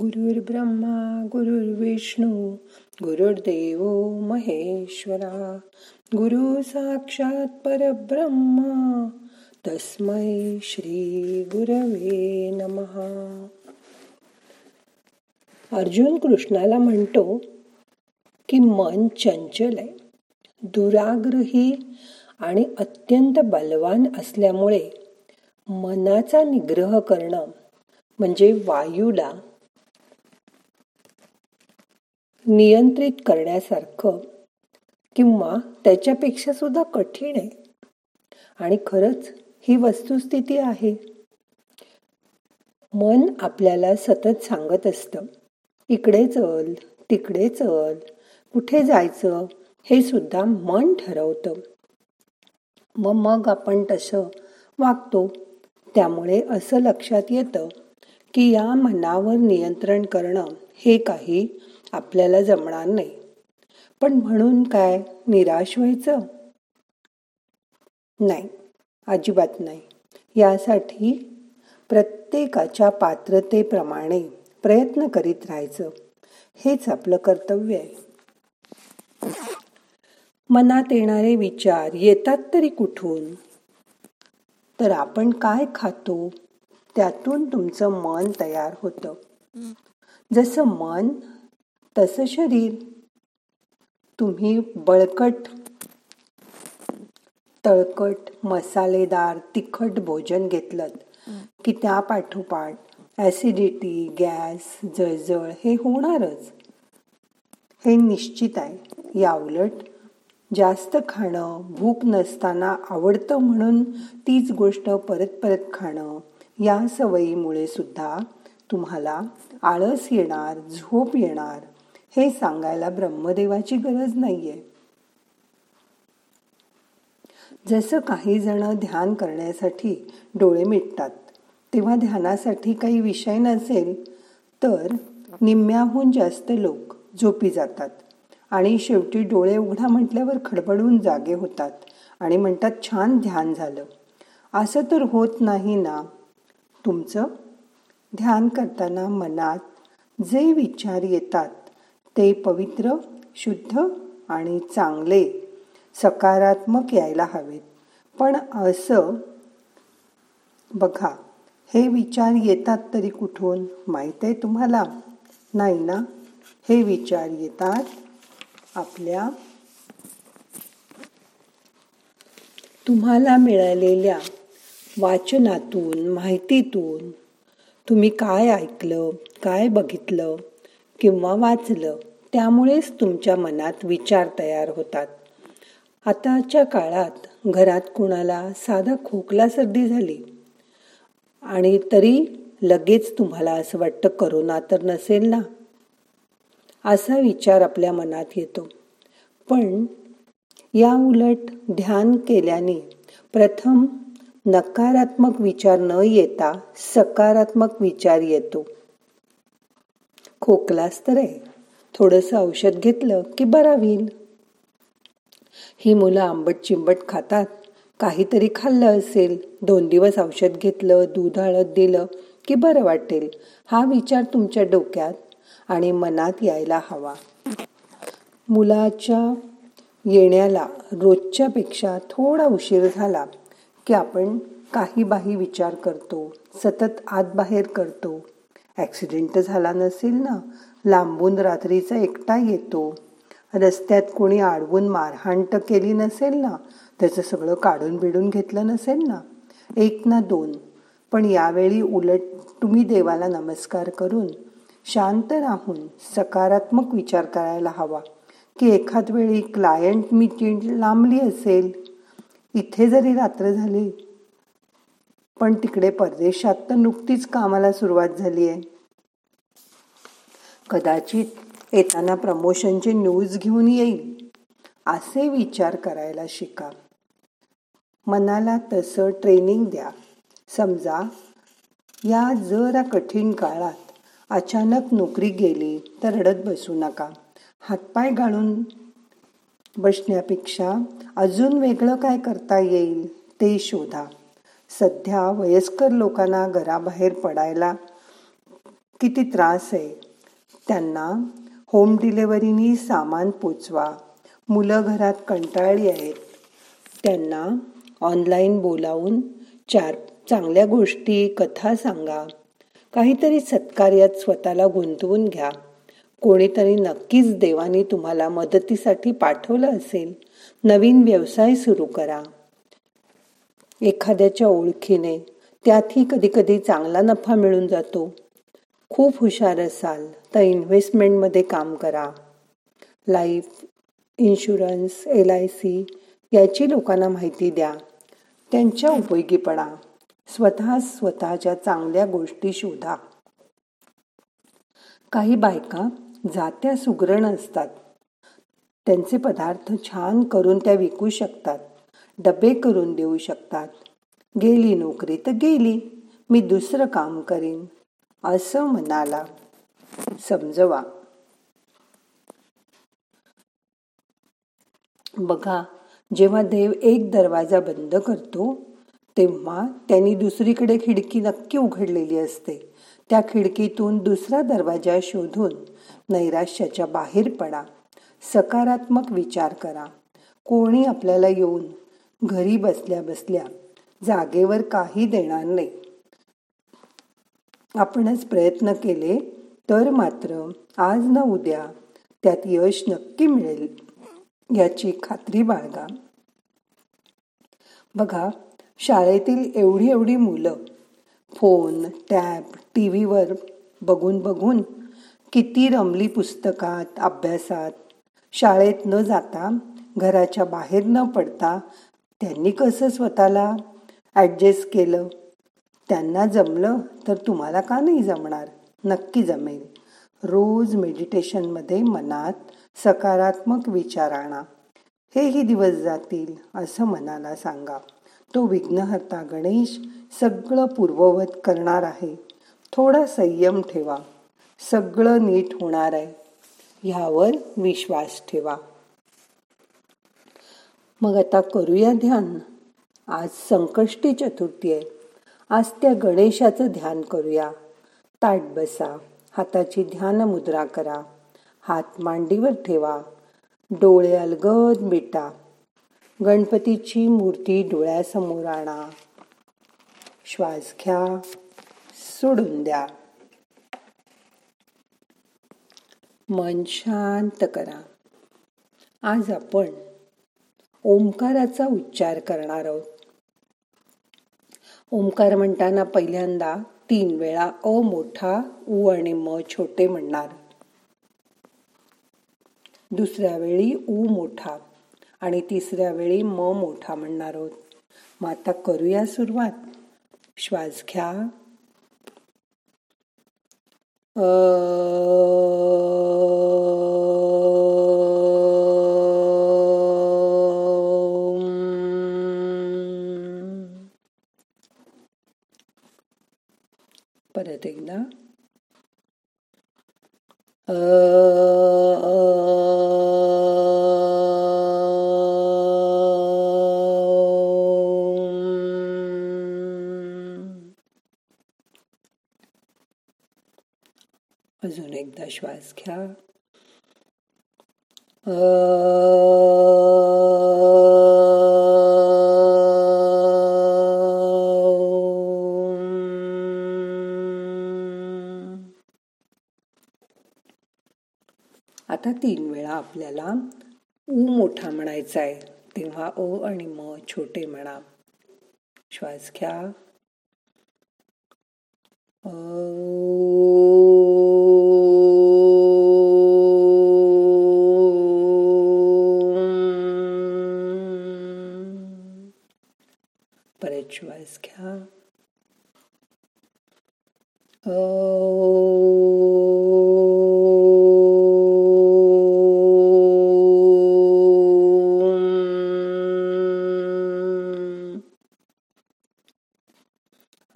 गुरुर्ब्रह्मा गुरुर्विष्णू गुरुर्देव महेश्वरा. गुरु साक्षात परब्रह्मा तस्मै श्री गुरवे नमहा अर्जुन कृष्णाला म्हणतो की मन चंचल आहे. दुराग्रही आणि अत्यंत बलवान असल्यामुळे मनाचा निग्रह करणं म्हणजे वायूला नियंत्रित करण्यासारखं किंवा त्याच्यापेक्षा सुद्धा कठीण आहे. आणि खरंच ही वस्तुस्थिती आहे. मन आपल्याला सतत सांगत असतं इकडे चल तिकडे चल कुठे जायचं हे सुद्धा मन ठरवतं. व मग आपण तसं वागतो. त्यामुळे असं लक्षात येतं की या मनावर नियंत्रण करणं हे काही आपल्याला जमणार नाही. पण म्हणून काय निराश व्हायचं? नाही अजिबात नाही. यासाठी प्रत्येकाच्या पात्रतेप्रमाणे प्रयत्न करीत राहायचं. हेच आपलं कर्तव्य आहे. मनात येणारे विचार येतात तरी कुठून? तर आपण काय खातो? त्यातून तुमचं मन तयार होतं. जसं मन तसं शरीर. तुम्ही बळकट तळकट मसालेदार तिखट भोजन घेतलं की त्या पाठोपाठ ऍसिडिटी गॅस जळजळ हे होणारच. हे निश्चित आहे. या उलट जास्त खाणं भूक नसताना आवडतं म्हणून तीच गोष्ट परत परत खाणं या सवयीमुळे सुद्धा तुम्हाला आळस येणार झोप येणार हे सांगायला ब्रह्मदेवाची गरज नाहीये. जसं काही जण ध्यान करण्यासाठी डोळे मिटतात तेव्हा ध्यानासाठी काही विषय नसेल तर निम्म्याहून जास्त लोक झोपी जातात आणि शेवटी डोळे उघडा म्हटल्यावर खडबडून जागे होतात आणि म्हणतात छान ध्यान झालं. असं तर होत नाही ना. तुमचं? ध्यान करताना मनात जे विचार येतात ते पवित्र शुद्ध आणि चांगले सकारात्मक यायला हवेत. पण असं बघा हे विचार येतात तरी कुठून? माहीत आहे तुम्हाला? नाही ना? हे विचार येतात आपल्या तुम्हाला मिळालेल्या वाचनातून माहितीतून. तुम्ही काय ऐकलं काय बघितलं? किंवा वाचलं त्यामुळेच तुमच्या मनात विचार तयार होतात. आताच्या काळात घरात कुणाला साधा खोकला सर्दी झाली आणि तरी लगेच तुम्हाला असं वाटतं करोना तर नसेल ना? असा विचार आपल्या मनात येतो. पण या उलट ध्यान केल्याने प्रथम नकारात्मक विचार न येता सकारात्मक विचार येतो. खोकलास तर आहे थोडंसं औषध घेतलं की बरा होईल. ही मुलं आंबट चिंबट खातात. काहीतरी खाल्लं असेल दोन दिवस औषध घेतलं दूध हळद दिलं की बरं वाटेल हा विचार तुमच्या डोक्यात आणि मनात यायला हवा. मुलाच्या येण्याला रोजच्यापेक्षा थोडा उशीर झाला की आपण काही बाही विचार करतो सतत आत बाहेर करतो. ॲक्सिडेंट झाला नसेल ना. लांबून रात्रीचा एकटा येतो. रस्त्यात कोणी आडवून मारहाणट केली नसेल ना. त्याचं सगळं काढून बिडून घेतलं नसेल ना. एक ना दोन. पण यावेळी उलट तुम्ही देवाला नमस्कार करून शांत राहून सकारात्मक विचार करायला हवा. की एखाद वेळी क्लायंट मीटिंग लांबली असेल. इथे जरी रात्र झाली पण तिकडे परदेशात तर नुकतीच कामाला सुरुवात झाली आहे. कदाचित येताना प्रमोशनचे न्यूज घेऊन येईल असे विचार करायला शिका. मनाला तसं ट्रेनिंग द्या. समजा या जरा कठीण काळात अचानक नोकरी गेली तर रडत बसू नका. हातपाय गाळून बसण्यापेक्षा अजून वेगळं काय करता येईल ते शोधा. सध्या वयस्कर लोकांना घराबाहेर पडायला किती त्रास आहे? त्यांना होम डिलेवरीनी सामान पोचवा. मुलं घरात कंटाळली आहेत. त्यांना ऑनलाईन बोलावून चार चांगल्या गोष्टी कथा सांगा. काहीतरी सत्कार्यात स्वतःला गुंतवून घ्या. कोणीतरी नक्कीच देवाने तुम्हाला मदतीसाठी पाठवलं असेल नवीन व्यवसाय सुरू करा. एखाद्याच्या ओळखीने. त्यातही कधी कधी चांगला नफा मिळून जातो. खूप हुशार असाल तर इन्व्हेस्टमेंटमध्ये काम करा. Life insurance L I C याची लोकांना माहिती द्या. त्यांच्या उपयोगीपणा. स्वतः स्वतःच्या चांगल्या गोष्टी शोधा. काही बायका जात्या सुगरण असतात. त्यांचे पदार्थ छान करून त्या विकू शकतात. डबे करून देऊ शकतात. गेली नोकरी तर गेली. मी दुसरं काम करीन. असं मनाला समजवा. बघा जेव्हा देव एक दरवाजा बंद करतो तेव्हा त्यांनी दुसरीकडे खिडकी नक्की उघडलेली असते. त्या खिडकीतून दुसरा दरवाजा शोधून नैराश्याच्या बाहेर पडा. सकारात्मक विचार करा. कोणी आपल्याला येऊन घरी बसल्या बसल्या जागेवर काही देणार नाही. आपणच प्रयत्न केले तर मात्र आज न उद्या त्यात यश नक्की मिळेल याची खात्री बाळगा. बघा शाळेतील एवढी एवढी मुलं फोन टॅब टी व्हीवर बघून बघून किती रमली पुस्तकात अभ्यासात शाळेत न जाता घराच्या बाहेर न पडता त्यांनी कसं स्वतःला ॲडजस्ट केलं? त्यांना जमलं तर तुम्हाला का नाही जमणार? नक्की जमेल. रोज मेडिटेशनमध्ये मनात सकारात्मक विचार आणा. हेही दिवस जातील असं मनाला सांगा. तो विघ्नहर्ता गणेश सगळं पूर्ववत करणार आहे. थोडा संयम ठेवा. सगळं नीट होणार आहे. ह्यावर विश्वास ठेवा. मग आता करूया ध्यान. आज संकष्टी चतुर्थी आहे. आज त्या गणेशाचं ध्यान करूया. ताट बसा हाताची ध्यान मुद्रा करा. हात मांडीवर ठेवा. डोळे अलगद मिटा. गणपतीची मूर्ती डोळ्यासमोर आणा. श्वास घ्या सोडून द्या. मन शांत करा. आज आपण ओंकाराचा उच्चार करणार आहोत. ओंकार म्हणताना पहिल्यांदा तीन वेळा अ मोठा उ आणि म छोटे म्हणणार. दुसऱ्या वेळी उ मोठा आणि तिसऱ्या वेळी म मोठा म्हणणार आहोत. मग आता करूया सुरुवात. श्वास घ्या. परत एकदा. अजून एकदा श्वास घ्या. तीन वेळा आपल्याला ऊ मोठा म्हणायचा आहे तेव्हा ओ आणि म छोटे म्हणा. श्वास घ्या. परत श्वास घ्या.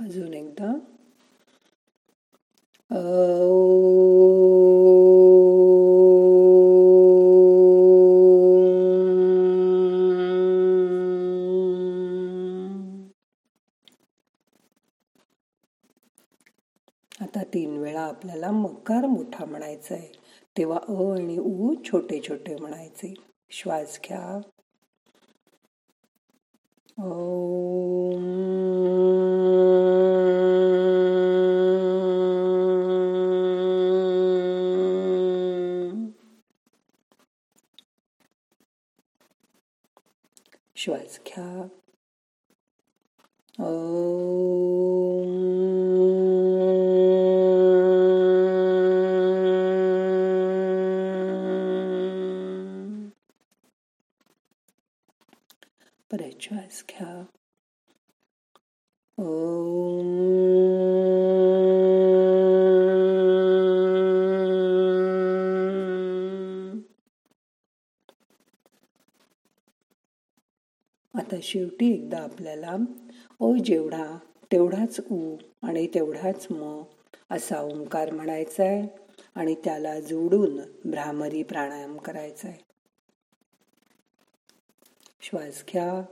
अजून एकदा. आता तीन वेळा आपल्याला मकार मोठा म्हणायचा आहे तेव्हा अ आणि उ छोटे छोटे म्हणायचे. श्वास घ्या. श्वास घ्या परत श्वास घ्या आता शेवटी एकदा आपल्याला ओ जेवढा तेवढाच उ आणि तेवढाच म असा ओंकार म्हणायचा आहे आणि त्याला जोडून भ्रामरी प्राणायाम करायचा आहे श्वास घ्या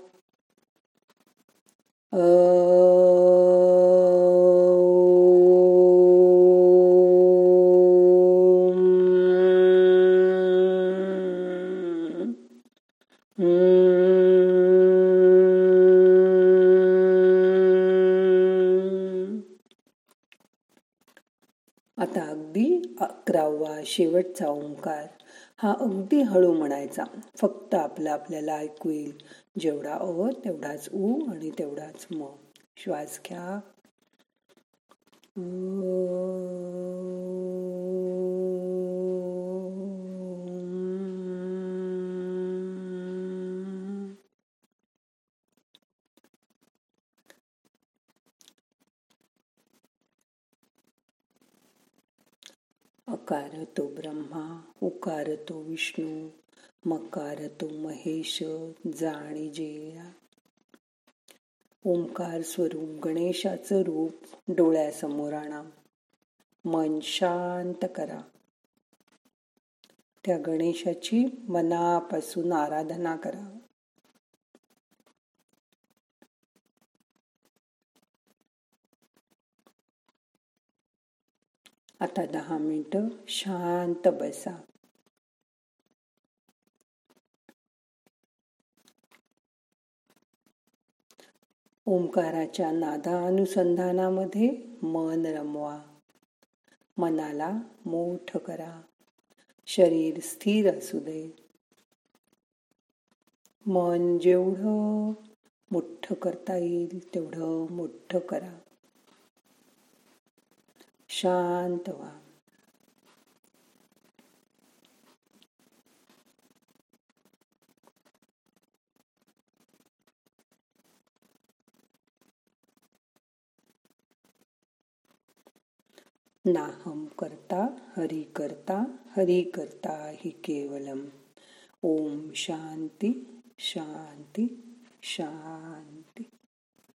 Mm. शेवटचा ओंकार. हा अगदी हळू म्हणायचा. फक्त आपला आपल्याला ऐकू येईल. जेवढा अ तेवढाच उ आणि तेवढाच म. श्वास घ्या. अकार तो ब्रह्मा उकार तो विष्णू मकार तो महेश जाणी जेया ओंकार स्वरूप गणेशाचं रूप डोळ्यासमोर आणा. मन शांत करा. त्या गणेशाची मनापासून आराधना करा. आता दहा मिनटं शांत बसा. ओंकाराच्या नादानुसंधानामध्ये मन रमवा. मनाला मोठ करा. शरीर स्थिर असू दे. मन जेवढं मोठं करता येईल तेवढं मोठं करा. शांत व्हा. नाहम करता हरि करता हरि करता हि केवलम. ओम शांती शांती शांती.